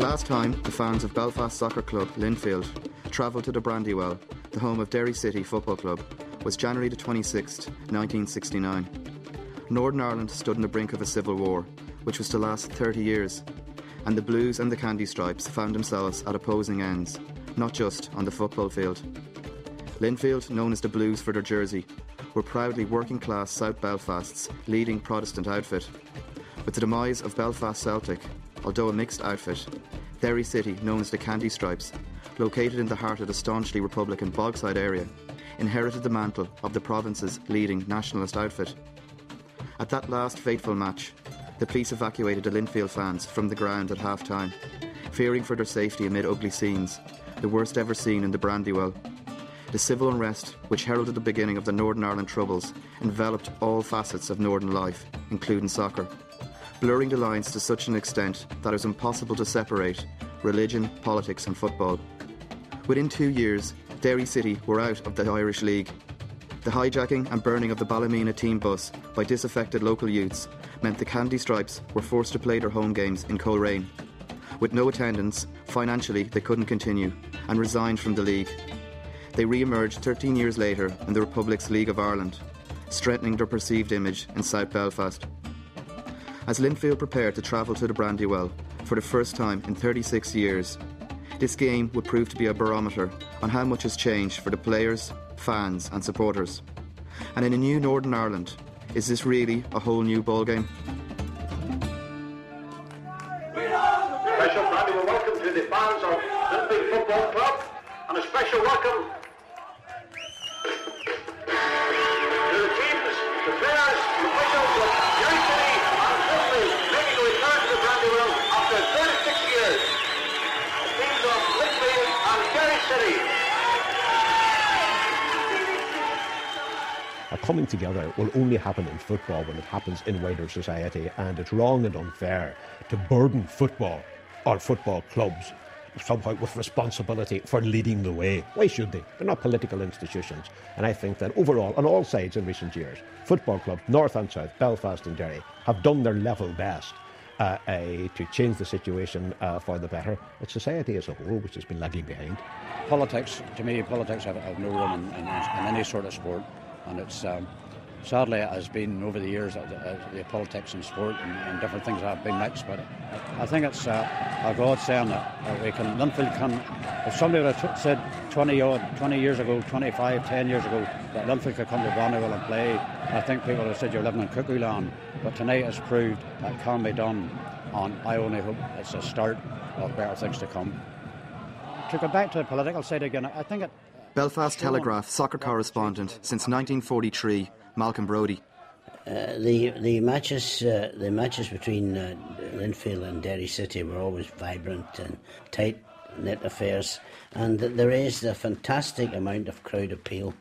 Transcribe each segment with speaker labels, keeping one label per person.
Speaker 1: The last time the fans of Belfast Soccer Club Linfield travelled to the Brandywell, the home of Derry City Football Club, was January the 26th, 1969. Northern Ireland stood on the brink of a civil war, which was to last 30 years, and the Blues and the Candy Stripes found themselves at opposing ends, not just on the football field. Linfield, known as the Blues for their jersey, were proudly working class South Belfast's leading Protestant outfit. With the demise of Belfast Celtic, although a mixed outfit, Derry City, known as the Candy Stripes, located in the heart of the staunchly Republican Bogside area, inherited the mantle of the province's leading nationalist outfit. At that last fateful match, the police evacuated the Linfield fans from the ground at half time, fearing for their safety amid ugly scenes, the worst ever seen in the Brandywell. The civil unrest, which heralded the beginning of the Northern Ireland Troubles, enveloped all facets of Northern life, including soccer, blurring the lines to such an extent that it was impossible to separate religion, politics, and football. Within two years, Derry City were out of the Irish League. The hijacking and burning of the Ballymena team bus by disaffected local youths meant the Candy Stripes were forced to play their home games in Coleraine. With no attendance, financially they couldn't continue and resigned from the league. They re emerged 13 years later in the Republic's League of Ireland, strengthening their perceived image in South Belfast. As Linfield prepared to travel to the Brandywell for the first time in 36 years, this game would prove to be a barometer on how much has changed for the players, fans, and supporters. And in a new Northern Ireland, is this really a whole new ballgame?
Speaker 2: Together will only happen in football when it happens in wider society, and it's wrong and unfair to burden football or football clubs somehow with responsibility for leading the way. Why should they? They're not political institutions. And I think that overall, on all sides in recent years, football clubs, north and south, Belfast and Derry, have done their level best uh, uh, to change the situation uh, for the better. But society as a whole, which has been lagging behind.
Speaker 3: Politics, to me, politics have, have no room in, in, in any sort of sport. And it's um, sadly it has been over the years that the, uh, the politics and sport and, and, different things have been mixed. But I think it's uh, a God saying that uh, we can Linfield can. If somebody would have t- said 20 odd, 20 years ago, 25, 10 years ago that Linfield could come to Brandywell and play, I think people would have said you're living in cuckoo land. But tonight has proved that can be done, and I only hope it's a start of better things to come. To go back to the political side again, I think it.
Speaker 1: Belfast Telegraph soccer correspondent since 1943, Malcolm Brodie.
Speaker 4: Uh, the the matches uh, the matches between uh, Linfield and Derry City were always vibrant and tight knit affairs, and there is a fantastic amount of crowd appeal.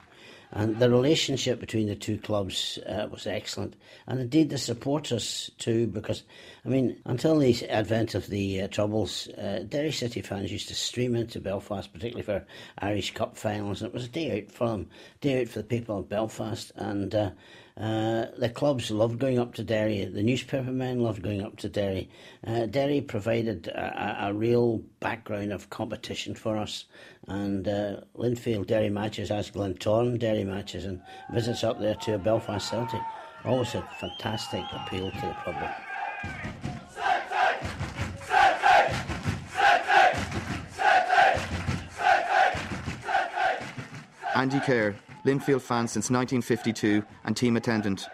Speaker 4: And the relationship between the two clubs uh, was excellent, and indeed the supporters too. Because, I mean, until the advent of the uh, troubles, uh, Derry City fans used to stream into Belfast, particularly for Irish Cup finals, and it was a day out for them, day out for the people of Belfast, and. Uh, the clubs loved going up to Derry. The newspaper men loved going up to Derry. Uh, Derry provided a, a, real background of competition for us. And uh, Linfield Derry matches, as Glentoran Derry matches, and visits up there to Belfast Celtic, always a fantastic appeal to the public.
Speaker 1: Andy Kerr, Linfield fan since 1952 and team attendant.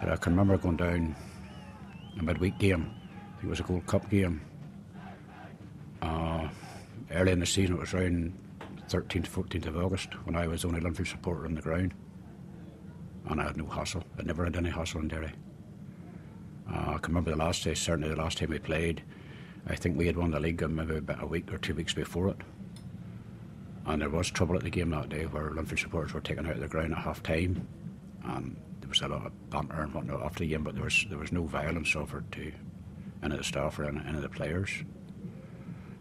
Speaker 5: I can remember going down a midweek game. It was a Gold Cup game. Uh, early in the season, it was around 13th, 14th of August when I was the only Linfield supporter on the ground. And I had no hassle. I'd never had any hassle in Derry. Uh, I can remember the last day, certainly the last time we played. I think we had won the league maybe about a week or two weeks before it. And there was trouble at the game that day where Linfield supporters were taken out of the ground at half time. And there was a lot of banter and whatnot after the game, but there was there was no violence offered to any of the staff or any, any of the players.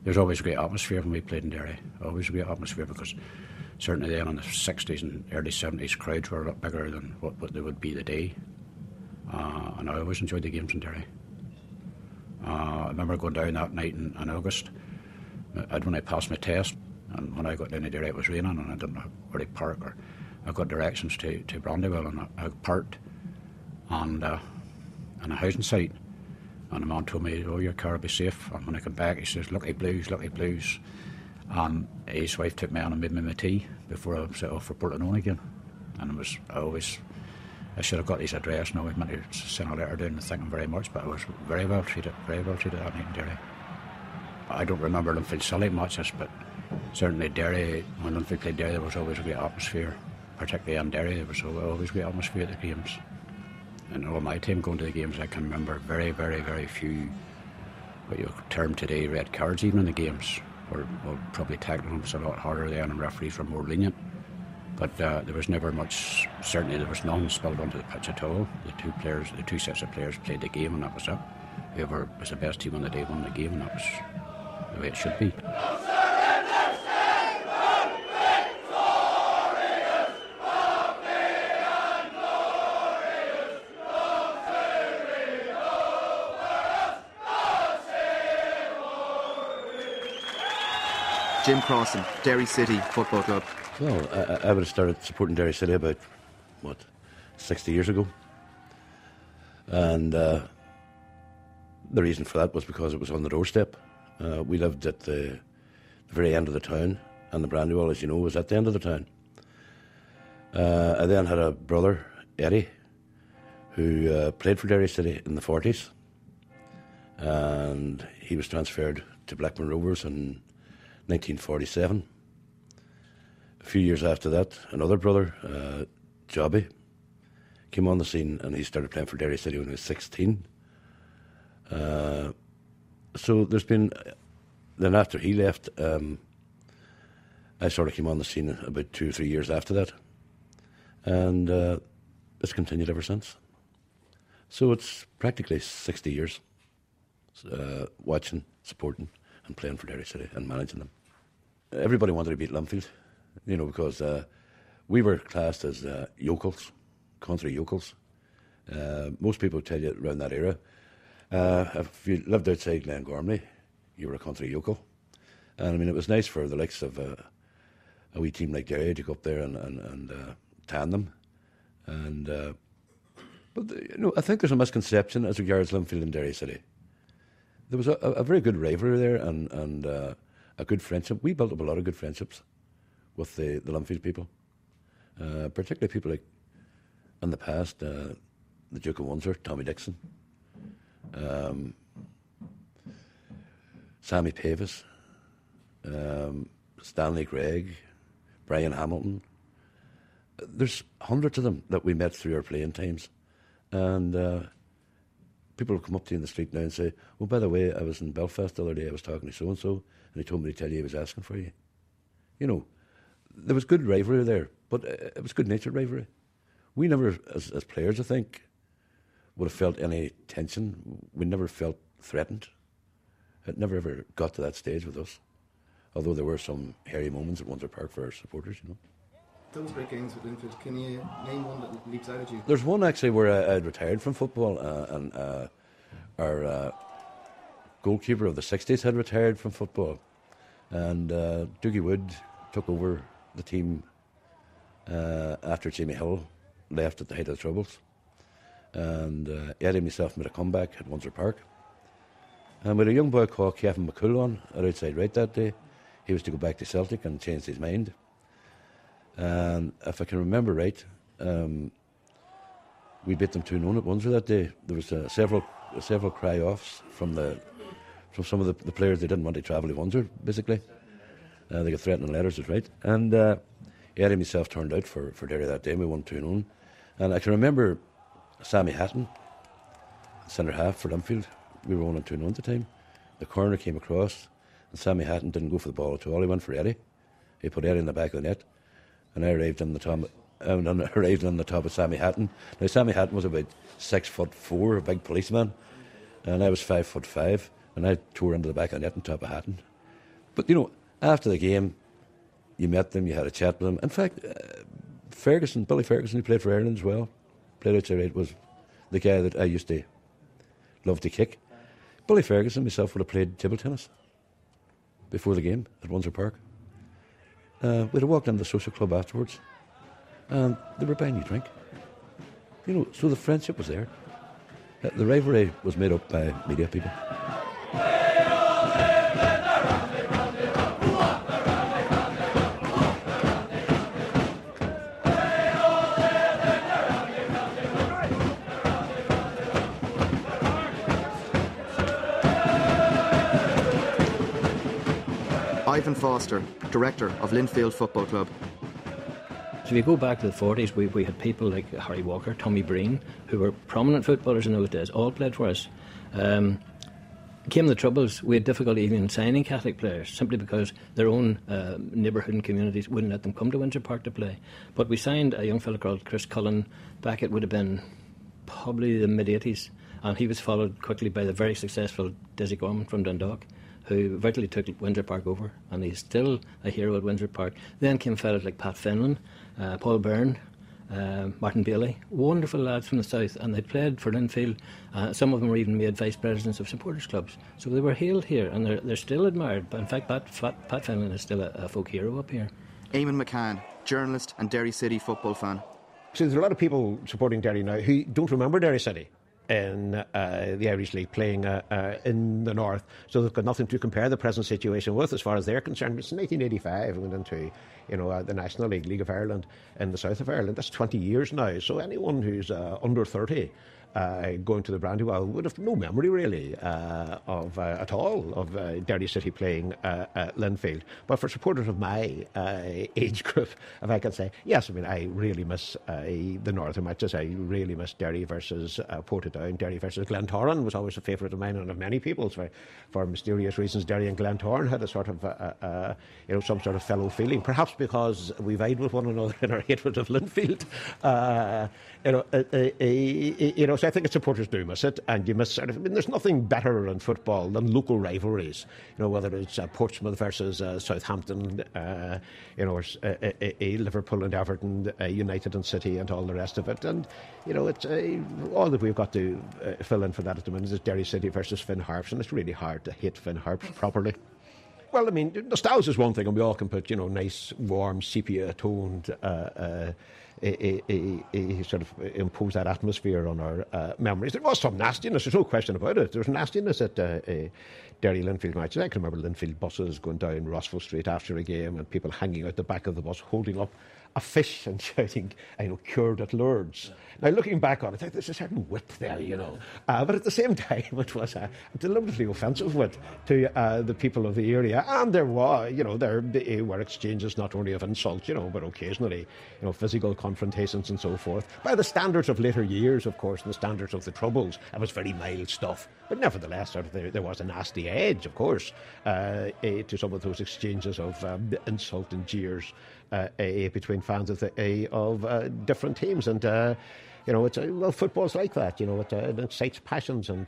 Speaker 5: There's always a great atmosphere when we played in Derry. Always a great atmosphere because certainly then in the 60s and early 70s, crowds were a lot bigger than what, what they would be today. Uh, and I always enjoyed the games in Derry. Uh, I remember going down that night in, in August. I'd when I passed my test, and when I got down Derry, it was raining, and I didn't know where to park. Or I got directions to, to Brandywell, and I, I parked on, uh, a housing site. And the man told me, "Oh, your car will be safe." And when I come back, he says, "Lucky blues, lucky blues." And his wife took me on and made me my tea before I set off for Portland again. And it was I always I should have got his address and I meant to send a letter down and thank him very much, but I was very well treated, very well treated that night in Derry. I don't remember Linfield silly matches, but certainly Derry, when Linfield played Derry, there was always a great atmosphere, particularly in Derry, there was always a great atmosphere at the games. And all my time going to the games, I can remember very, very, very few, what you term today, red cards even in the games. Or, probably tackling was a lot harder then, and referees were more lenient. But uh, there was never much, certainly there was none spilled onto the pitch at all. The two players, the two sets of players played the game and that was it. Whoever was the best team on the day won the game and that was the way it should be.
Speaker 1: Jim Crossan, Derry City Football Club.
Speaker 6: Well, I, I would have started supporting Derry City about, what, 60 years ago. And uh, the reason for that was because it was on the doorstep. Uh, we lived at the, the, very end of the town, and the Brandywell, as you know, was at the end of the town. Uh, I then had a brother, Eddie, who uh, played for Derry City in the 40s. And he was transferred to Blackburn Rovers in 1947. A few years after that, another brother, uh, Jobby, came on the scene and he started playing for Derry City when he was 16. Uh, so there's been, then after he left, um, I sort of came on the scene about two or three years after that. And uh, it's continued ever since. So it's practically 60 years uh, watching, supporting, and playing for Derry City and managing them everybody wanted to beat Linfield, you know, because uh, we were classed as uh, yokels, country yokels. Uh, most people tell you around that era, uh, if you lived outside Glengormley, you were a country yokel. And I mean, it was nice for the likes of uh, a wee team like Derry to go up there and, and, and uh, tan them. And, but, you know, I think there's a misconception as regards Linfield and Derry City. There was a, a very good rivalry there, and, and a good friendship. We built up a lot of good friendships with the, the Linfield people, uh, particularly people like in the past, uh, the Duke of Windsor, Tommy Dickson, um, Sammy Pavis, um, Stanley Gregg, Brian Hamilton. There's hundreds of them that we met through our playing times. And uh, people will come up to you in the street now and say, Oh, by the way, I was in Belfast the other day, I was talking to so and so, and he told me to tell you he was asking for you. You know, there was good rivalry there, but it was good natured rivalry. We never, as, as players, I think, would have felt any tension. We never felt threatened. It never ever got to that stage with us. Although there were some hairy moments at Windsor Park for our supporters, you know.
Speaker 1: Those great games with Linfield, can you name one that leaps out at you?
Speaker 6: There's one actually where I, would retired from football, uh, and uh, our uh, goalkeeper of the 60s had retired from football. And uh, Doogie Wood took over the team uh, after Jimmy Hill left at the height of the Troubles. And uh, Eddie and myself made a comeback at Windsor Park. And with a young boy called Kevin McCool on at outside right that day, he was to go back to Celtic and change his mind. And if I can remember right, um, we beat them 2 0 at Windsor that day. There was uh, several several cry offs from the from some of the, the players they didn't want to travel to Windsor, basically. Uh, they got threatening letters, that's right. And uh, Eddie and myself turned out for, for Derry that day, we won 2 0. And I can remember Sammy Hatton, centre half for Linfield. We were 1 2 0 at the time. The corner came across, and Sammy Hatton didn't go for the ball at all. He went for Eddie. He put Eddie in the back of the net, and I arrived on the top. And I arrived on the top of Sammy Hatton. Now Sammy Hatton was about six foot four, a big policeman, and I was five foot five and I tore into the back of the net and top of Hatton. But you know, after the game, you met them, you had a chat with them. In fact, uh, Ferguson, Billy Ferguson, who played for Ireland as well, played outside right, was the guy that I used to love to kick. Billy Ferguson myself would have played table tennis before the game at Windsor Park. Uh, we'd have walked into the social club afterwards, and they were buying you drink. You know, so the friendship was there. Uh, the rivalry was made up by media people.
Speaker 1: Ivan Foster, director of Linfield Football Club.
Speaker 7: So if you go back to the 40s, we, we had people like Harry Walker, Tommy Breen, who were prominent footballers in those days, all played for us. Um, came the troubles, we had difficulty even signing Catholic players simply because their own uh, neighbourhood and communities wouldn't let them come to Windsor Park to play. But we signed a young fellow called Chris Cullen back, it would have been probably the mid 80s, and he was followed quickly by the very successful Dessie Gorman from Dundalk who virtually took Windsor Park over, and he's still a hero at Windsor Park. Then came fellows like Pat Fenlon, uh, Paul Byrne, uh, Martin Bailey, wonderful lads from the south, and they played for Linfield. Uh, some of them were even made vice presidents of supporters clubs. So they were hailed here, and they're, they're still admired. But in fact, Pat, Pat, Pat Fenlon is still a, a folk hero up here.
Speaker 1: Eamon McCann, journalist and Derry City football fan.
Speaker 2: So there's a lot of people supporting Derry now who don't remember Derry City in uh, the Irish League playing uh, uh, in the north. So they've got nothing to compare the present situation with as far as they're concerned. It's 1985 went into you know uh, the National League, League of Ireland in the south of Ireland. That's 20 years now. So anyone who's uh, under 30 uh, going to the Brandywell would have no memory really uh, of uh, at all of uh, Derry City playing uh, Linfield. But for supporters of my uh, age group, if I can say, yes, I mean I really miss the northern matches. I really miss Derry versus Portadown. Derry versus Glentoran was always a favourite of mine and of many people's. For, for mysterious reasons, Derry and Glentoran had a sort of you know some sort of fellow feeling, perhaps because we vied with one another in our hatred of Linfield. You know, you know. So I think supporters do miss it, and you miss sort of. I mean, there's nothing better in football than local rivalries. You know, whether it's uh, Portsmouth versus uh, Southampton, uh, you know, or, uh, Liverpool and Everton, uh, United and City, and all the rest of it. And you know, it's uh, all that we've got to fill in for that at the minute is Derry City versus Finn Harps, and it's really hard to hit Finn Harps properly. Well, I mean, nostalgia is one thing, and we all can put, you know, nice, warm, sepia toned uh, uh, sort of imposed that atmosphere on our uh, memories. There was some nastiness, there's no question about it. There was nastiness at uh, Derry Linfield matches. I can remember Linfield buses going down Rossville Street after a game and people hanging out the back of the bus holding up a fish and shouting, you know, cured at Lourdes. Now, looking back on it, there's a certain wit there, you know. Uh, but at the same time, it was a deliberately offensive wit to uh, the people of the area. And there were, you know, there were exchanges not only of insults, you know, but occasionally, you know, physical confrontations and so forth. By the standards of later years, of course, and the standards of the Troubles, it was very mild stuff. But nevertheless, there, there was a nasty edge, of course, uh, eh, to some of those exchanges of um, insult and jeers uh, between fans of, the, of uh, different teams. And, uh, you know, it's, well, football's like that, you know, it, it excites passions. And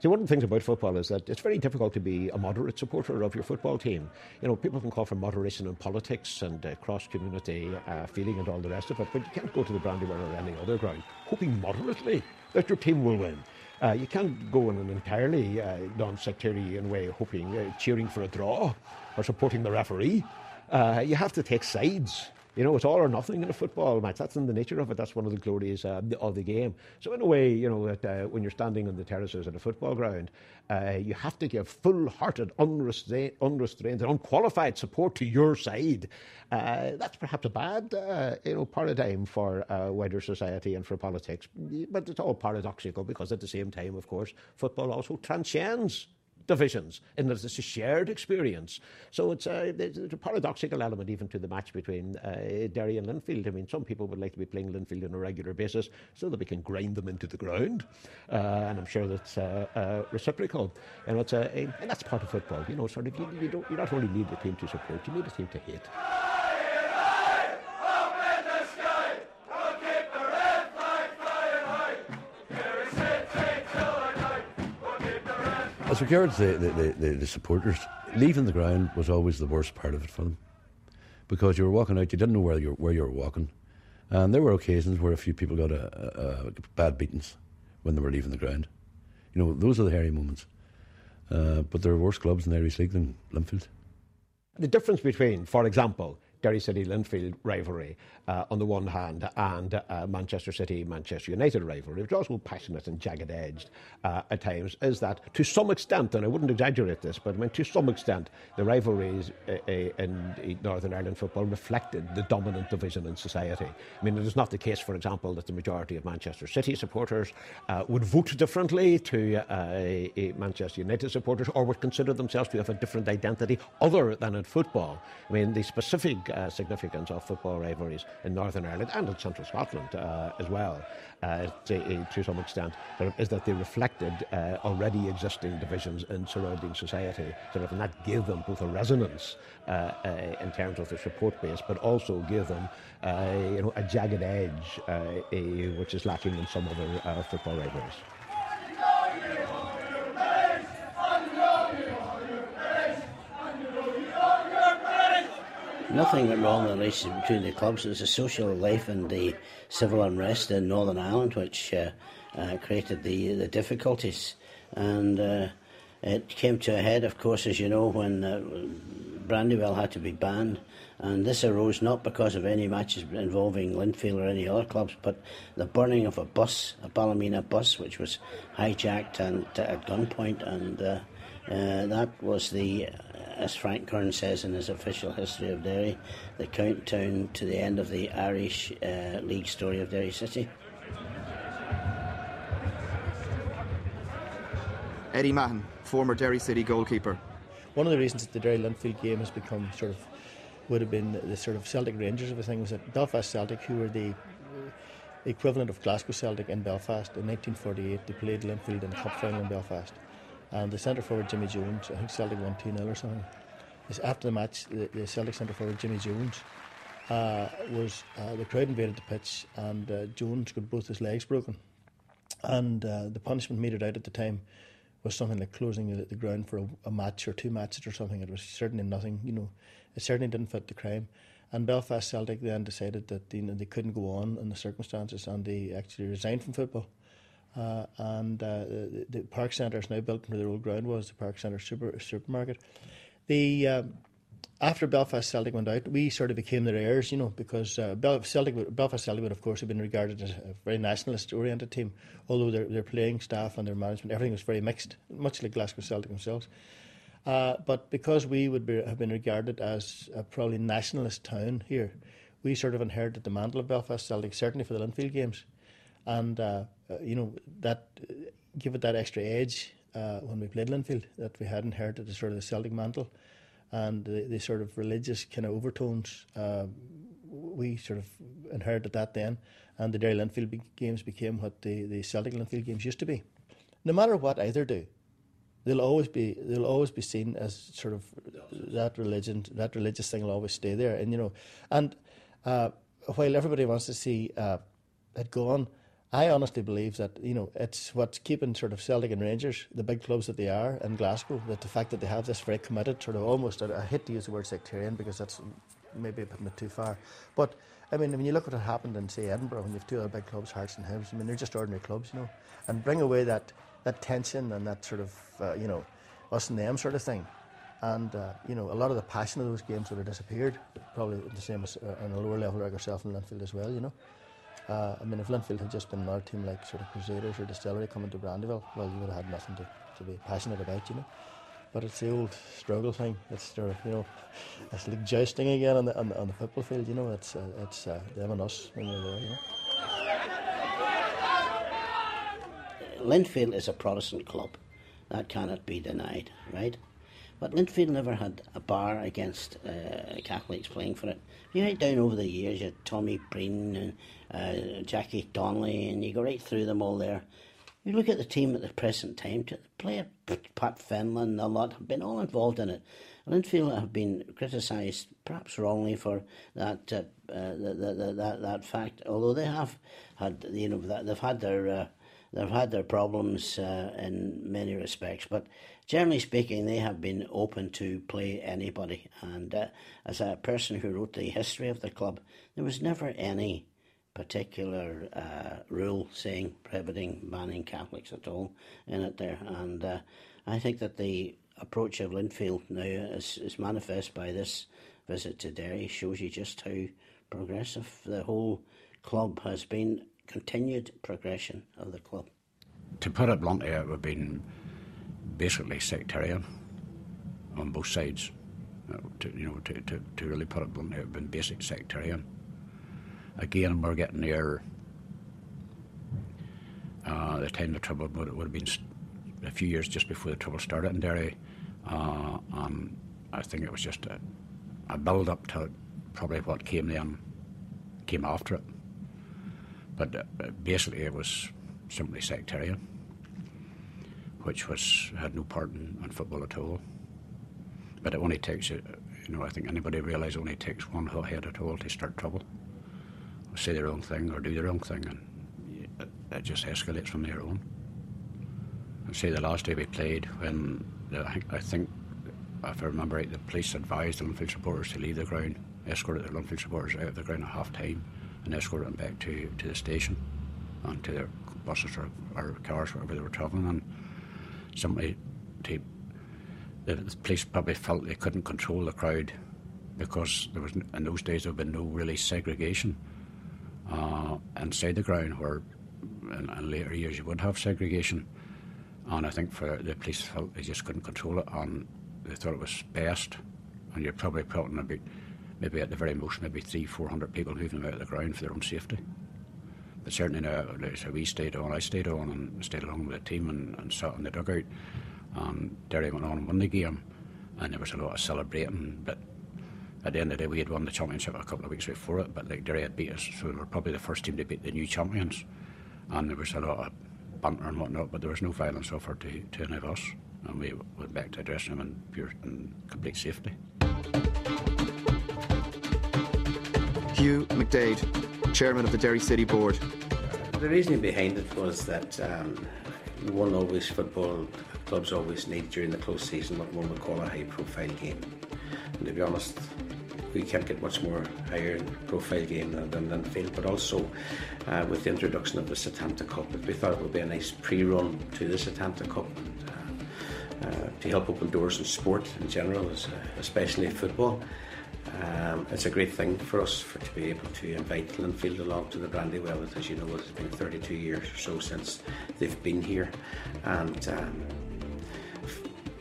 Speaker 2: see, one of the things about football is that it's very difficult to be a moderate supporter of your football team. You know, people can call for moderation in politics and cross community feeling and all the rest of it, but you can't go to the Brandywell or any other ground hoping moderately that your team will win. Uh, you can't go in an entirely uh, non sectarian way, hoping, uh, cheering for a draw or supporting the referee. Uh, you have to take sides. You know, it's all or nothing in a football match. That's in the nature of it. That's one of the glories uh, of the game. So, in a way, you know, that, uh, when you're standing on the terraces at a football ground, uh, you have to give full hearted, unrestrained, unrestrained, and unqualified support to your side. Uh, that's perhaps a bad uh, you know, paradigm for uh, wider society and for politics. But it's all paradoxical because, at the same time, of course, football also transcends divisions in that it's a shared experience. So it's a, there's a paradoxical element even to the match between uh, Derry and Linfield. I mean, some people would like to be playing Linfield on a regular basis so that we can grind them into the ground, uh, and I'm sure that's uh, uh reciprocal. And it's a, and that's part of football. You know, sort of you, you don't you not only need the team to support, you need a team to hate.
Speaker 6: As regards the, the, the, the, supporters, leaving the ground was always the worst part of it for them. Because you were walking out, you didn't know where you were, where you were walking. And there were occasions where a few people got a, a, a bad beatings when they were leaving the ground. You know, those are the hairy moments. Uh, but there are worse clubs in the Irish League than Linfield.
Speaker 2: The difference between, for example, Derry City Linfield rivalry uh, on the one hand and uh, Manchester City Manchester United rivalry, which is also passionate and jagged edged uh, at times, is that to some extent, and I wouldn't exaggerate this, but I mean to some extent, the rivalries uh, uh, in Northern Ireland football reflected the dominant division in society. I mean, it is not the case, for example, that the majority of Manchester City supporters uh, would vote differently to Manchester United supporters or would consider themselves to have a different identity other than in football. I mean, the specific uh, significance of football rivalries in Northern Ireland and in Central Scotland uh, as well, uh, to, to, some extent, is that they reflected uh, already existing divisions in surrounding society, sort of, and that gave them both a resonance uh, uh, in terms of the support base, but also gave them you know, a jagged edge, a, which is lacking in some other football rivalries.
Speaker 4: Nothing went wrong in the relationship between the clubs. It was the social life and the civil unrest in Northern Ireland which uh, uh, created the the difficulties, and uh, it came to a head, of course, as you know, when uh, Brandywell had to be banned. And this arose not because of any matches involving Linfield or any other clubs, but the burning of a bus, a Ballymena bus, which was hijacked and at gunpoint, and uh, uh, that was the as Frank Curran says in his official history of Derry, the countdown to the end of the Irish uh, League story of Derry City.
Speaker 1: Eddie Mahon, former Derry City goalkeeper.
Speaker 8: One of the reasons that the Derry Linfield game has become sort of would have been the sort of Celtic Rangers of a thing was that Belfast Celtic, who were the equivalent of Glasgow Celtic in Belfast in 1948, they played Linfield in the cup final in Belfast and the centre forward Jimmy Jones, I think Celtic won 2 0 or something. after the match, the, the Celtic centre forward Jimmy Jones uh, was uh, the crowd invaded the pitch, and uh, Jones got both his legs broken. And uh, the punishment meted out at the time was something like closing the, the ground for a, a, match or two matches or something. It was certainly nothing, you know, it certainly didn't fit the crime. And Belfast Celtic then decided that you know, they couldn't go on in the circumstances and they actually resigned from football. Uh, and uh, the, the, park centre is now built where the old ground was, the park centre super, supermarket. The um, after Belfast Celtic went out, we sort of became their heirs, you know, because uh, Celtic, Belfast Celtic would, of course, have been regarded as a very nationalist-oriented team, although their, their playing staff and their management, everything was very mixed, much like Glasgow Celtic themselves. Uh, but because we would be, have been regarded as a probably nationalist town here, we sort of inherited the mantle of Belfast Celtic, certainly for the Linfield games and uh, uh, you know that uh, give it that extra edge uh, when we played Linfield that we had inherited the sort of the Celtic mantle and the, the sort of religious kind of overtones. Uh, we sort of inherited that then, and the Derry Linfield games became what the, the Celtic Linfield games used to be. No matter what either do, they'll always be they'll always be seen as sort of that religion that religious thing will always stay there, and you know, and uh, while everybody wants to see uh, it go on I honestly believe that you know it's what's keeping sort of Celtic and Rangers, the big clubs that they are in Glasgow, that the fact that they have this very committed sort of almost. I hate to use the word sectarian because that's maybe a bit too far, but I mean when you look at what happened in say Edinburgh when you've two other big clubs, Hearts and Hibs, I mean they're just ordinary clubs, you know, and bring away that that tension and that sort of uh, you know us and them sort of thing. And uh, you know, a lot of the passion of those games would have disappeared. Probably the same as uh, on a lower level like ourselves in Linfield as well. You know. Uh, I mean, if Linfield had just been another team like sort of Crusaders or Distillery coming to Brandywell, well, you would have had nothing to, to be passionate about, you know. But it's the old struggle thing. It's of, you know, it's like jousting again on the on the, on the football field. You know, it's uh, it's uh, them and us when you're there. You know.
Speaker 4: Linfield is a Protestant club. That cannot be denied, right? But Linfield never had a bar against uh, Catholics playing for it. You write down over the years, you had Tommy Breen and uh, Jackie Donnelly, and you go right through them all there. You look at the team at the present time, to player Pat Fenlon, a lot have been all involved in it. Linfield have been criticised, perhaps wrongly, for that uh, uh, the, the, the, that that fact. Although they have had, you know, they've had their uh, they've had their problems uh, in many respects, but generally speaking, they have been open to play anybody. And uh, as a person who wrote the history of the club, there was never any
Speaker 9: particular uh, rule saying prohibiting banning Catholics at all in it there. And uh, I think that the approach of Linfield now is, is manifest by this visit to Derry shows you just how progressive the whole club has been continued progression of the club.
Speaker 5: To put it bluntly, it would have been basically sectarian on both sides. Uh, to, you know, to, to, to really put it bluntly, it would have been basic sectarian. Again, we're getting near uh, the time the trouble would, would have been a few years just before the trouble started in Derry. Uh, and I think it was just a, a build up to probably what came then, came after it. But uh, basically, it was simply sectarian, which was had no part in, in football at all. But it only takes, you know, I think anybody realises it only takes one hot head at all to start trouble, or say the wrong thing or do the wrong thing, and it, it just escalates from there on. And say the last day we played, when the, I, think, I think, if I remember right, the police advised the Linfield supporters to leave the ground, escorted the Linfield supporters out of the ground at half time and escorted them back to, to the station and to their buses or, or cars, wherever they were travelling. And simply, to, the, the police probably felt they couldn't control the crowd because there was in those days there had been no really segregation uh, inside the ground, where in, in, later years you would have segregation. And I think for the police felt they just couldn't control it, and they thought it was best. And you're probably talking about maybe at the very most, maybe three, four hundred people moving them out of the ground for their own safety. But certainly now, so we stayed on, I stayed on and stayed along with the team and, and sat in the dugout. And Derry went on and won the game, and there was a lot of celebrating. But at the end of the day, we had won the championship a couple of weeks before it, but like Derry had beat us, so we were probably the first team to beat the new champions. And there was a lot of banter and whatnot, but there was no violence offered to, to any of us. And we went back to the dressing room in pure and complete safety.
Speaker 1: Hugh McDade, Chairman of the Derry City Board.
Speaker 9: The reasoning behind it was that um, one always football clubs always need during the close season what one would call a high profile game. And to be honest, we can't get much more higher profile game than, than, Field, but also uh, with the introduction of the Setanta Cup, we thought it would be a nice pre run to the Setanta Cup. And, uh, uh, to help open doors in sport in general, especially football. Um, it's a great thing for us for, to be able to invite Linfield along to the Brandywell. As you know, it's been 32 years or so since they've been here, and um,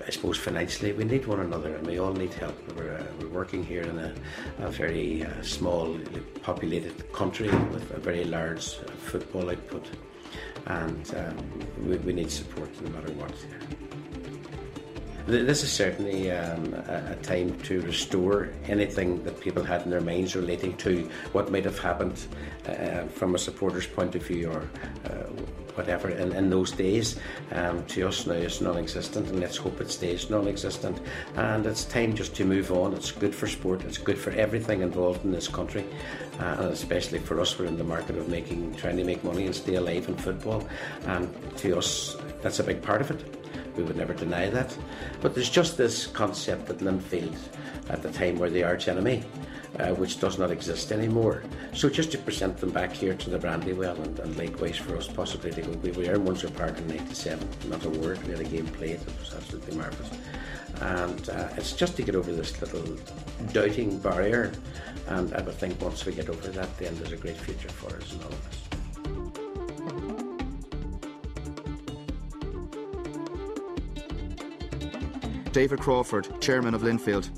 Speaker 9: I suppose financially we need one another and we all need help. We're, uh, we're working here in a, a very uh, small populated country with a very large uh, football output, and um, we, we, need support no matter what. This is certainly um, a, time to restore anything that people had in their minds relating to what might have happened uh, from a supporter's point of view or uh, whatever in, in those days. Um, to us now, it's non existent, and let's hope it stays non existent. And it's time just to move on. It's good for sport, it's good for everything involved in this country, uh, and especially for us, we're in the market of making, trying to make money and stay alive in football. And to us, that's a big part of it. We would never deny that. But there's just this concept that Linfield, at the time, were the arch enemy, uh, which does not exist anymore. So just to present them back here to the Brandywell and, and likewise for us possibly to go, we were in Munster Park in 97, not a word, we had a game played, it was absolutely marvellous. And uh, it's just to get over this little doubting barrier. And I would think once we get over that, then there's a great future for us and all of us.
Speaker 1: David Crawford, Chairman of Linfield.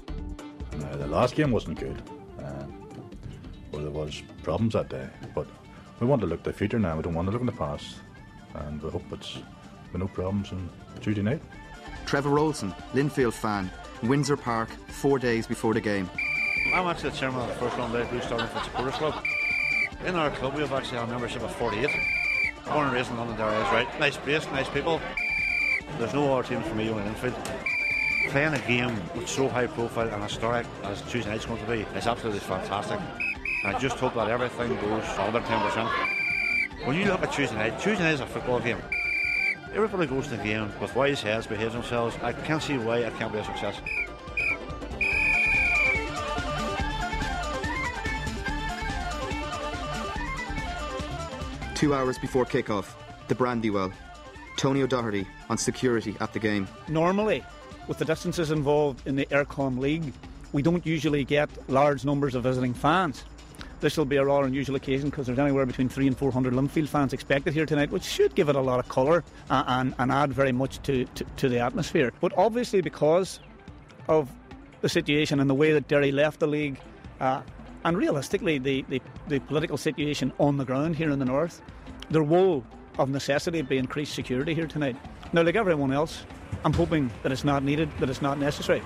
Speaker 10: Uh, the last game wasn't good. Uh, well, there was problems that day, but we want to look to the future now. We don't want to look in the past, and we hope it's with no problems on Tuesday night.
Speaker 1: Trevor Olson, Linfield fan, Windsor Park, four days before the game.
Speaker 11: I'm actually the chairman of the first round Blue Star Linfield Supporters Club. In our club, we have actually a membership of 48. Born and raised in London, there is right. Nice place, nice people. There's no other teams for me on Linfield playing a game with so high profile and historic as Tuesday night's going to be is absolutely fantastic. And I just hope that everything goes 110%. When you look at Tuesday night, Tuesday night is a football game. Everybody goes to the game with wise heads, behaves themselves. I can't see why it can't be a success.
Speaker 1: Two hours before kick-off, the Brandywell. Tony O'Doherty on security at the game.
Speaker 12: Normally, with the distances involved in the Eircom League, we don't usually get large numbers of visiting fans. This will be a rather unusual occasion because there's anywhere between three and four hundred Linfield fans expected here tonight, which should give it a lot of colour and, and, and add very much to, to, to the atmosphere. But obviously, because of the situation and the way that Derry left the league, uh, and realistically, the, the, the political situation on the ground here in the north, there will, of necessity, be increased security here tonight. Now, like everyone else, I'm hoping that it's not needed, that it's not necessary.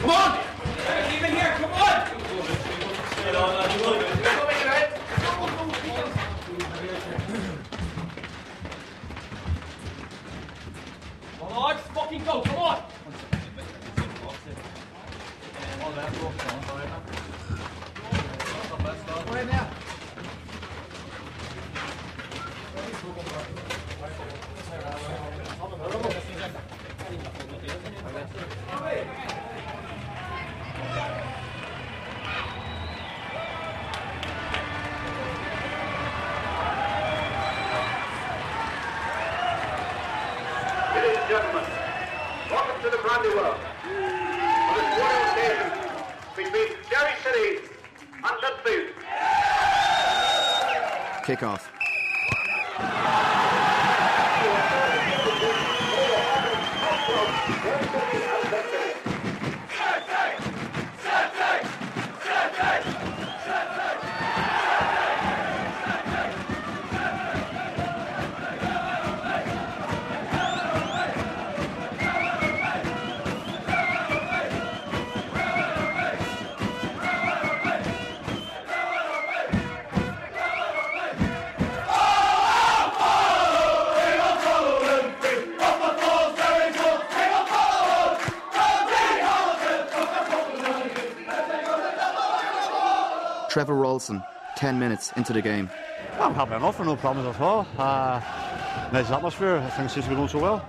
Speaker 13: Come on!
Speaker 1: Trevor Rolson, 10 minutes into the game.
Speaker 11: I'm happy enough for no problems at all. Uh, nice atmosphere. I think it seems to be going so well.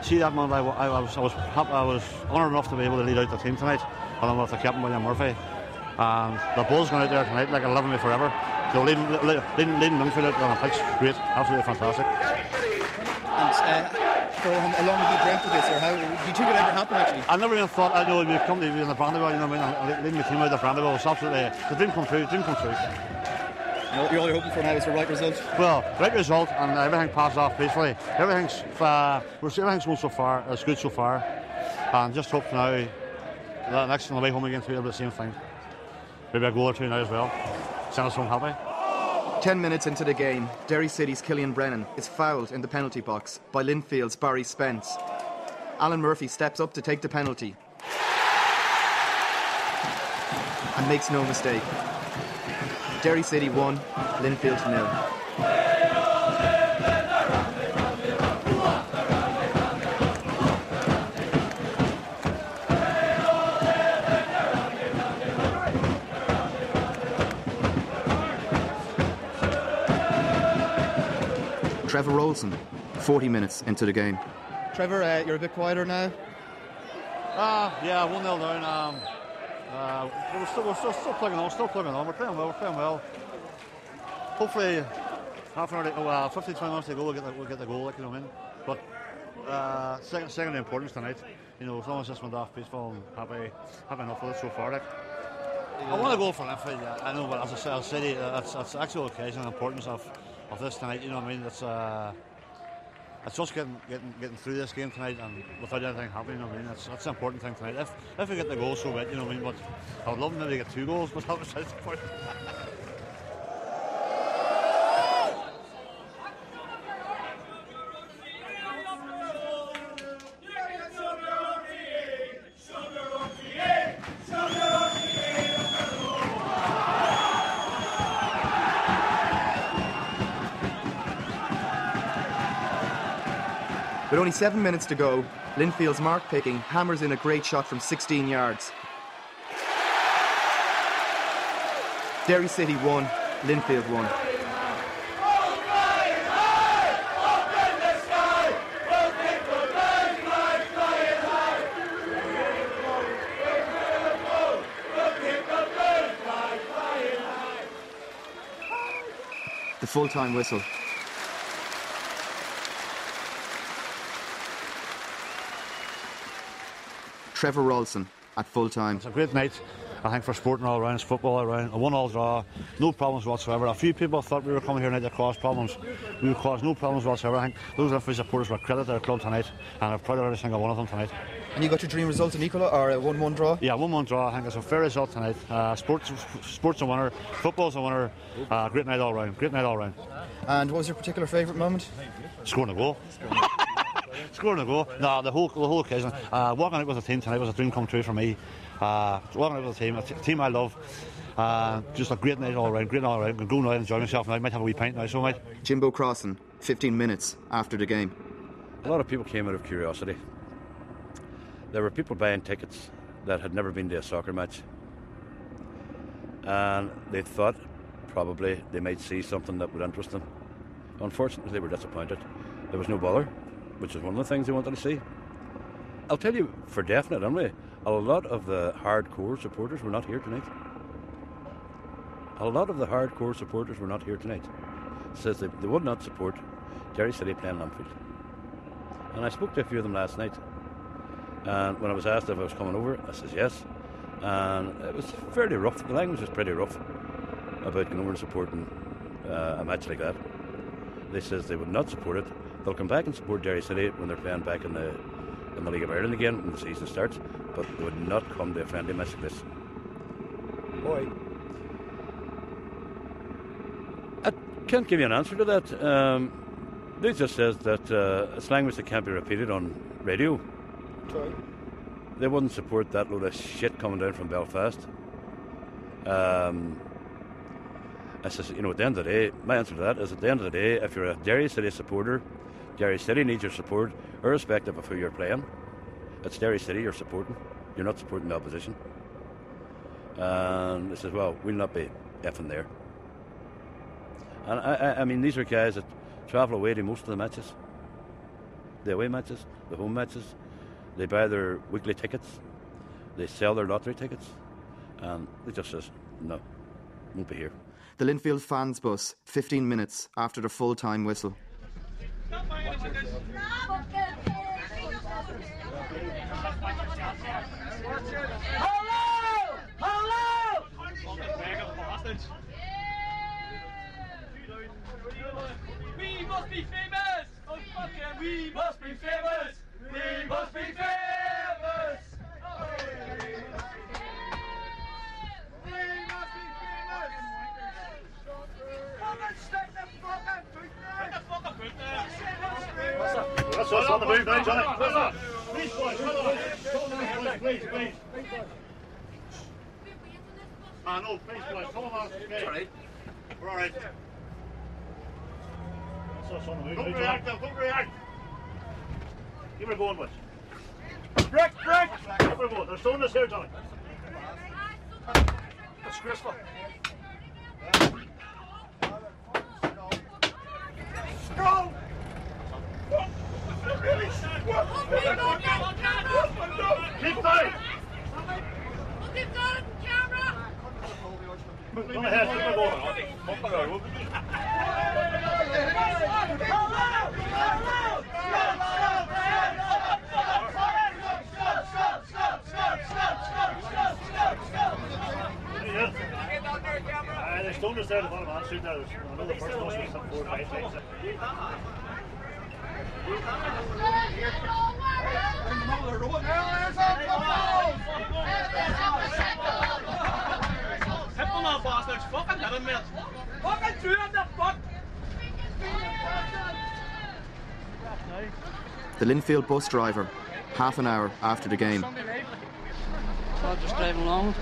Speaker 11: See that man, I, wa- I was I was happy, I was honoured enough to be able to lead out the team tonight, along with the captain William Murphy. And the Bulls going out there tonight like 11 me forever. So leading leading leading Linfield out on the pitch, great, absolutely fantastic.
Speaker 14: And uh, for how long have you dreamt of this, or how do you think it ever happen actually?
Speaker 11: I never even thought I know we'd come to be in the Brandywell, you know what I mean? and Leading the team out the Brandywell was absolutely the dream come true, dream come true.
Speaker 14: You know, all you're hoping for now is the right result.
Speaker 11: Well, right result and everything passed off peacefully. Everything's uh, we're everything's going so far, it's good so far, and just hope now that next on the way home again to be able to do the same thing. Maybe a goal or two now as well. Send us home happy.
Speaker 1: 10 minutes into the game, Derry City's Killian Brennan is fouled in the penalty box by Linfield's Barry Spence. Alan Murphy steps up to take the penalty and makes no mistake. Derry City 1, Linfield nil. Trevor Rolson, 40 minutes into the game.
Speaker 14: Trevor, uh, you're a bit quieter now.
Speaker 11: Ah, yeah, one 0 down. Um, uh, we're still, we're still, still plugging on, still plugging on. We're playing well, we're playing well. Hopefully, half an hour, to, oh, uh, 15, 20 minutes to go, we'll get the, we'll get the goal, like you know what I mean. But uh, second, second the importance tonight. You know, as long as this went off peaceful and happy, happy enough with it so far. Like. I want to go for Linfield, yeah. I know, but as I said, I'll say uh, it's, it's the actual occasion and importance of, of this tonight. You know what I mean? It's uh, it's just getting, getting getting through this game tonight and without anything happening. You know what I mean? That's that's the important thing tonight. If if we get the goal, so what? You know what I mean? But I would love maybe to get two goals, but that was the.
Speaker 1: With only seven minutes to go, Linfield's Mark Picking hammers in a great shot from 16 yards. Derry City won, Linfield won. The full-time whistle. Trevor Ralston at full time.
Speaker 11: It's a great night, I think, for sporting all around, football all around. A one all draw, no problems whatsoever. A few people thought we were coming here tonight to cause problems. We would cause no problems whatsoever. I think those Linfield supporters were credit their club tonight, and I'm proud of every single one of them tonight.
Speaker 15: And you got your dream result in equal or a 1 1 draw?
Speaker 11: Yeah, 1 1 draw. I think it's a fair result tonight. Uh, sports, sports a winner, football's a winner. Uh, great night all round. Great night all round.
Speaker 15: And what was your particular favourite moment?
Speaker 11: Scoring a goal. Scoring a goal. No, the whole the whole occasion. Uh, walking out with the team tonight was a dream come true for me. Uh, walking out with the team, a t- team I love. Uh, just a great night all around. Great night all around. Can go now and enjoy myself now. I might have a wee pint now, so might.
Speaker 1: Jimbo Crossan, 15 minutes after the game.
Speaker 6: A lot of people came out of curiosity. There were people buying tickets that had never been to a soccer match. And they thought probably they might see something that would interest them. Unfortunately, they were disappointed. There was no bother, which is one of the things they wanted to see. I'll tell you for definite, anyway, a lot of the hardcore supporters were not here tonight. A lot of the hardcore supporters were not here tonight. Says they, they would not support Derry City playing Linfield. And I spoke to a few of them last night. And when I was asked if I was coming over, I says yes. And it was fairly rough. The language was pretty rough about going over and supporting uh, a match like that. They says they would not support it. They'll come back and support Derry City when they're playing back in the in the League of Ireland again when the season starts, but they would not come to a friendly match like this.
Speaker 2: Boy.
Speaker 6: I can't give you an answer to that. Um, they just says that uh, it's language that can't be repeated on radio.
Speaker 15: Sorry.
Speaker 6: They wouldn't support that load of shit coming down from Belfast. Um, I says, you know, at the end of the day, my answer to that is at the end of the day, if you're a Derry City supporter, Derry City needs your support, irrespective of who you're playing. It's Derry City you're supporting. You're not supporting the opposition. And they says, well, we'll not be effing there. And I, I, I mean, these are guys that travel away to most of the matches. The away matches, the home matches. They buy their weekly tickets. They sell their lottery tickets. And they just says, no, won't be here.
Speaker 1: The Linfield fans bus, 15 minutes after the full time whistle.
Speaker 13: Hello! Hello! We must be famous! Oh, fucking, we must be famous! We must be famous!
Speaker 11: That's what's on the move now, Johnny. Please, boys, on. Please, please, please. Ah, no, please, boys, come on. Okay. We're all right. That's what's on the move. Don't react, now, don't react. Give her a going, boys. Break, break! Give her a going. They're throwing this here, Johnny. Disgraceful. Strong! Really? Keep tight! Go ahead, keep her going. Uh, there's stone there, the bottom hand, shoot there. I know the first one was some four or five times.
Speaker 13: The
Speaker 1: Linfield bus driver, half an hour after the game.
Speaker 16: So I was just driving along,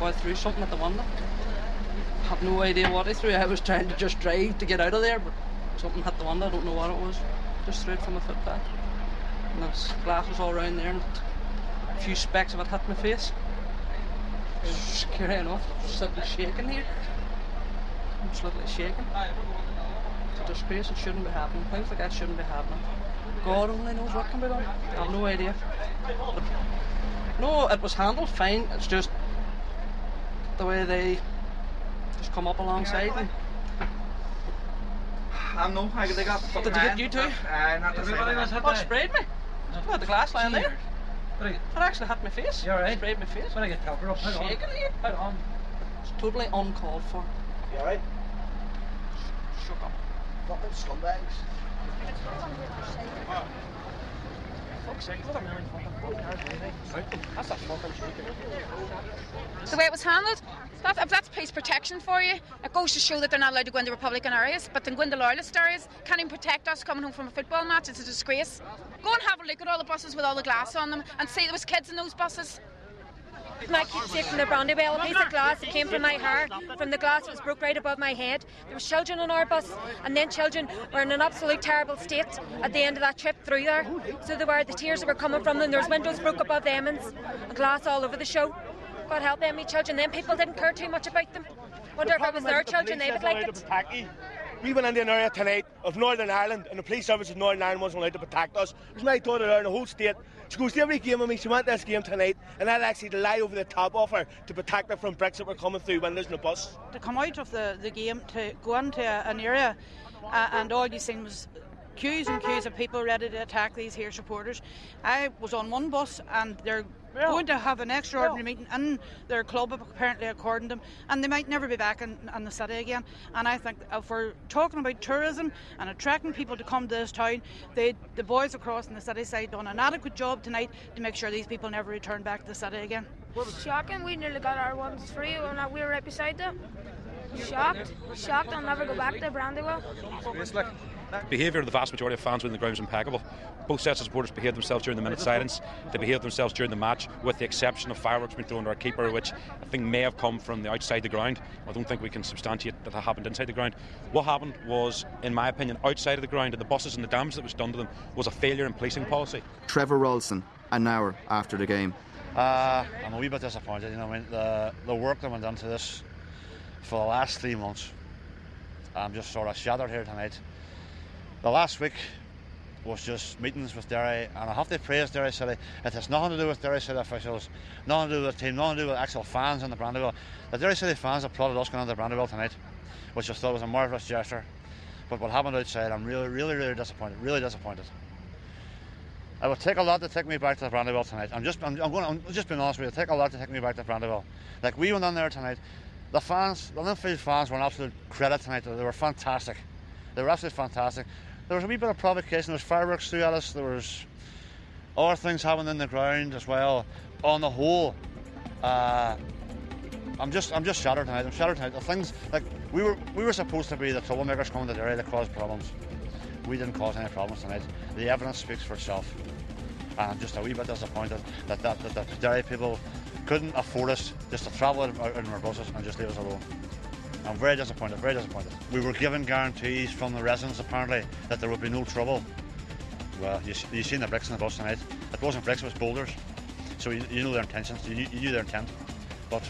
Speaker 16: I threw something at the window. I Have no idea what I threw. I was trying to just drive to get out of there, but something hit the window. I don't know what it was. Just straight from my footpath. And there's glasses all around there, and a few specks of it hit my face. Scary enough. Literally shaking here. I'm literally shaking. It's a disgrace. It shouldn't be happening. Things like that shouldn't be happening. God only knows what can be done. I have no idea. But no, it was handled fine. It's just the way they just come up alongside and
Speaker 17: I know. I, they got
Speaker 16: Did you get you too?
Speaker 17: Uh, not to say that.
Speaker 16: What sprayed me? I had the glass lying there. It actually hit my face.
Speaker 17: You alright?
Speaker 16: Sprayed my face.
Speaker 17: When I get cover up, hang on.
Speaker 16: Shaking here.
Speaker 17: Hang on.
Speaker 16: It's totally uncalled for.
Speaker 17: You alright?
Speaker 16: Shook up.
Speaker 17: Fucking scumbags.
Speaker 16: A.
Speaker 18: The way it was handled, that, if that's police protection for you, it goes to show that they're not allowed to go into Republican areas, but then go into loyalist areas, can't even protect us coming home from a football match, it's a disgrace. Go and have a look at all the buses with all the glass on them and see there was kids in those buses.
Speaker 19: My kids keepsake from the Brandywell, a piece of glass that came from my hair, from the glass that was broke right above my head. There was children on our bus, and then children were in an absolute terrible state at the end of that trip through there. So there were, the tears that were coming from them, there was windows broke above them and glass all over the show. God help them, me children. Then people didn't care too much about them. Wonder if it was their children, they would like it.
Speaker 20: We went into an area tonight of Northern Ireland, and the police service of Northern Ireland wasn't allowed to protect us. It was my daughter there in the whole state. She goes to every game with me. She went to this game tonight, and I'd actually lie over the top of her to protect her from that were coming through windows in the bus.
Speaker 21: to come out of the, the game to go into an area uh, and all you seen was queues and queues of people ready to attack these here supporters. I was on one bus and they're going to have an extraordinary meeting in their club apparently according to them and they might never be back in, in the city again and I think if we're talking about tourism and attracting people to come to this town they, the boys across in the city side done an adequate job tonight to make sure these people never return back to the city again.
Speaker 22: Shocking, we nearly got our ones free when we were right beside them. Shocked, shocked, I'll never go back to Brandywell.
Speaker 23: Behaviour of the vast majority of fans within the ground was impeccable. Both sets of supporters behaved themselves during the minute silence. They behaved themselves during the match, with the exception of fireworks being thrown at our keeper, which I think may have come from the outside the ground. I don't think we can substantiate that that happened inside the ground. What happened was, in my opinion, outside of the ground, and the buses and the damage that was done to them was a failure in policing policy.
Speaker 1: Trevor Ralston, an hour after the game.
Speaker 11: Uh, I'm a wee bit disappointed. You know, I mean, the the work that went into this for the last three months, I'm just sort of shattered here tonight. The last week was just meetings with Derry, and I have to praise Derry City. It has nothing to do with Derry City officials, nothing to do with the team, nothing to do with actual fans in the Brandywell. The Derry City fans applauded us going into the Brandywell tonight, which I thought was a marvellous gesture. But what happened outside, I'm really, really, really disappointed. Really disappointed. It would take a lot to take me back to the Brandywell tonight. I'm just, I'm, I'm going, I'm just being honest with you. It would take a lot to take me back to Brandywell. Like we went on there tonight. The fans, the Linfield fans, were an absolute credit tonight. They were fantastic. They were absolutely fantastic. There was a wee bit of provocation. There was fireworks through at us. There was other things happening in the ground as well. On the whole, uh, I'm just, I'm just shattered tonight. I'm shattered tonight. The things like we were, we were supposed to be the troublemakers coming to the area that caused problems. We didn't cause any problems tonight. The evidence speaks for itself. And I'm just a wee bit disappointed that, that, that the Derry people couldn't afford us just to travel in our buses and just leave us alone. I'm very disappointed, very disappointed. We were given guarantees from the residents apparently that there would be no trouble. Well, you, you seen the bricks in the bus tonight. It wasn't bricks, it was boulders. So you, you know their intentions, you, you knew their intent. But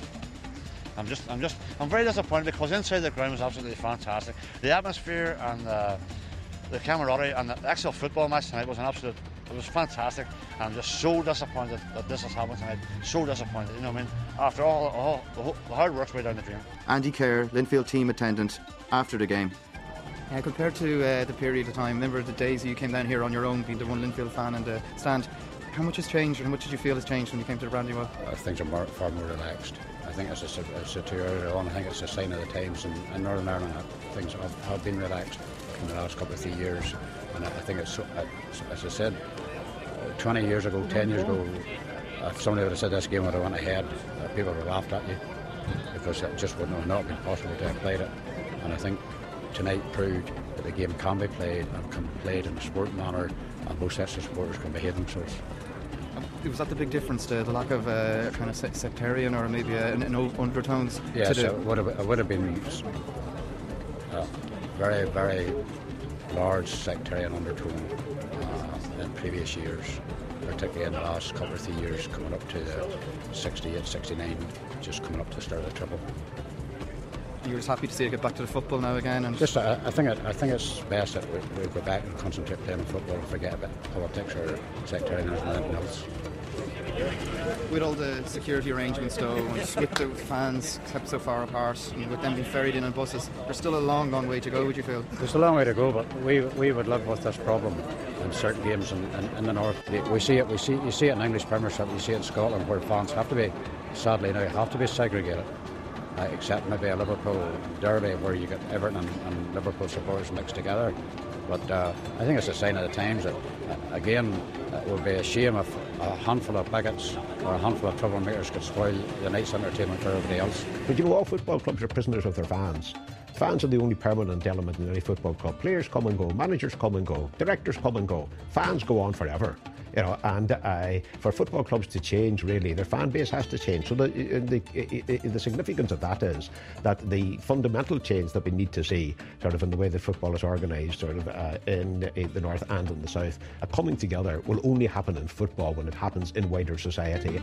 Speaker 11: I'm just, I'm just, I'm very disappointed because inside the ground was absolutely fantastic. The atmosphere and uh, the camaraderie and the actual football match tonight was an absolute, it was fantastic. And I'm just so disappointed that this has happened tonight. So disappointed, you know what I mean? After all, all the, whole- the hard work's way down the drain.
Speaker 1: Andy Kerr, Linfield team attendant, after the game.
Speaker 15: Uh, compared to uh, the period of time, remember the days you came down here on your own, being the one Linfield fan and the stand. How much has changed, and what did you feel has changed when you came to the brand Brandywell?
Speaker 5: Uh, things are more, far more relaxed. I think it's a, said, as I said to you earlier on, I think it's a sign of the times in, in Northern Ireland that things have, have been relaxed in the last couple of three years. And I, I think it's, so- uh, as I said, uh, 20 years ago, 10 years ago, if somebody would have said this game would have went ahead, uh, people would have laughed at you because it just wouldn't have not been possible to have played it. And I think tonight proved that the game can be played and can be played in a sport manner and both sets of supporters can behave themselves.
Speaker 15: Was that the big difference, the, the lack of uh, kind of sectarian or maybe uh, an, an undertones?
Speaker 5: Yes,
Speaker 15: to the,
Speaker 5: it would have, it would have been a very, very large sectarian undertone uh, previous years, particularly in the last couple of three years, coming up to the 68, 69, just coming up to the start of the triple.
Speaker 15: You're just happy to see it get back to the football now again, and
Speaker 5: Just, I, I think, it, I think it's best that we, we go back and concentrate playing on football and forget about politics or sectarianism and anything else.
Speaker 15: with all the security arrangements though, and with the fans kept so far apart, and with them being ferried in on buses, there's still a long, long way to go. Would you feel?
Speaker 3: There's a long way to go, but we we would live with this problem in certain games in, in, in the north. We see it. We see you see it in English Premiership. You see it in Scotland where fans have to be, sadly now, have to be segregated. Uh, except maybe a Liverpool derby where you get Everton and, and Liverpool supporters mixed together. But uh, I think it's a sign of the times that, uh, again, it would be a shame if a handful of bigots or a handful of troublemakers could spoil the night's entertainment for everybody else.
Speaker 2: But you know, all football clubs are prisoners of their fans. Fans are the only permanent element in any football club. Players come and go, managers come and go, directors come and go. Fans go on forever. You know, and uh, for football clubs to change, really, their fan base has to change. So the, the the significance of that is that the fundamental change that we need to see, sort of in the way that football is organised, sort of uh, in, in, the north and in the south, a coming together will only happen in football when it happens in wider society.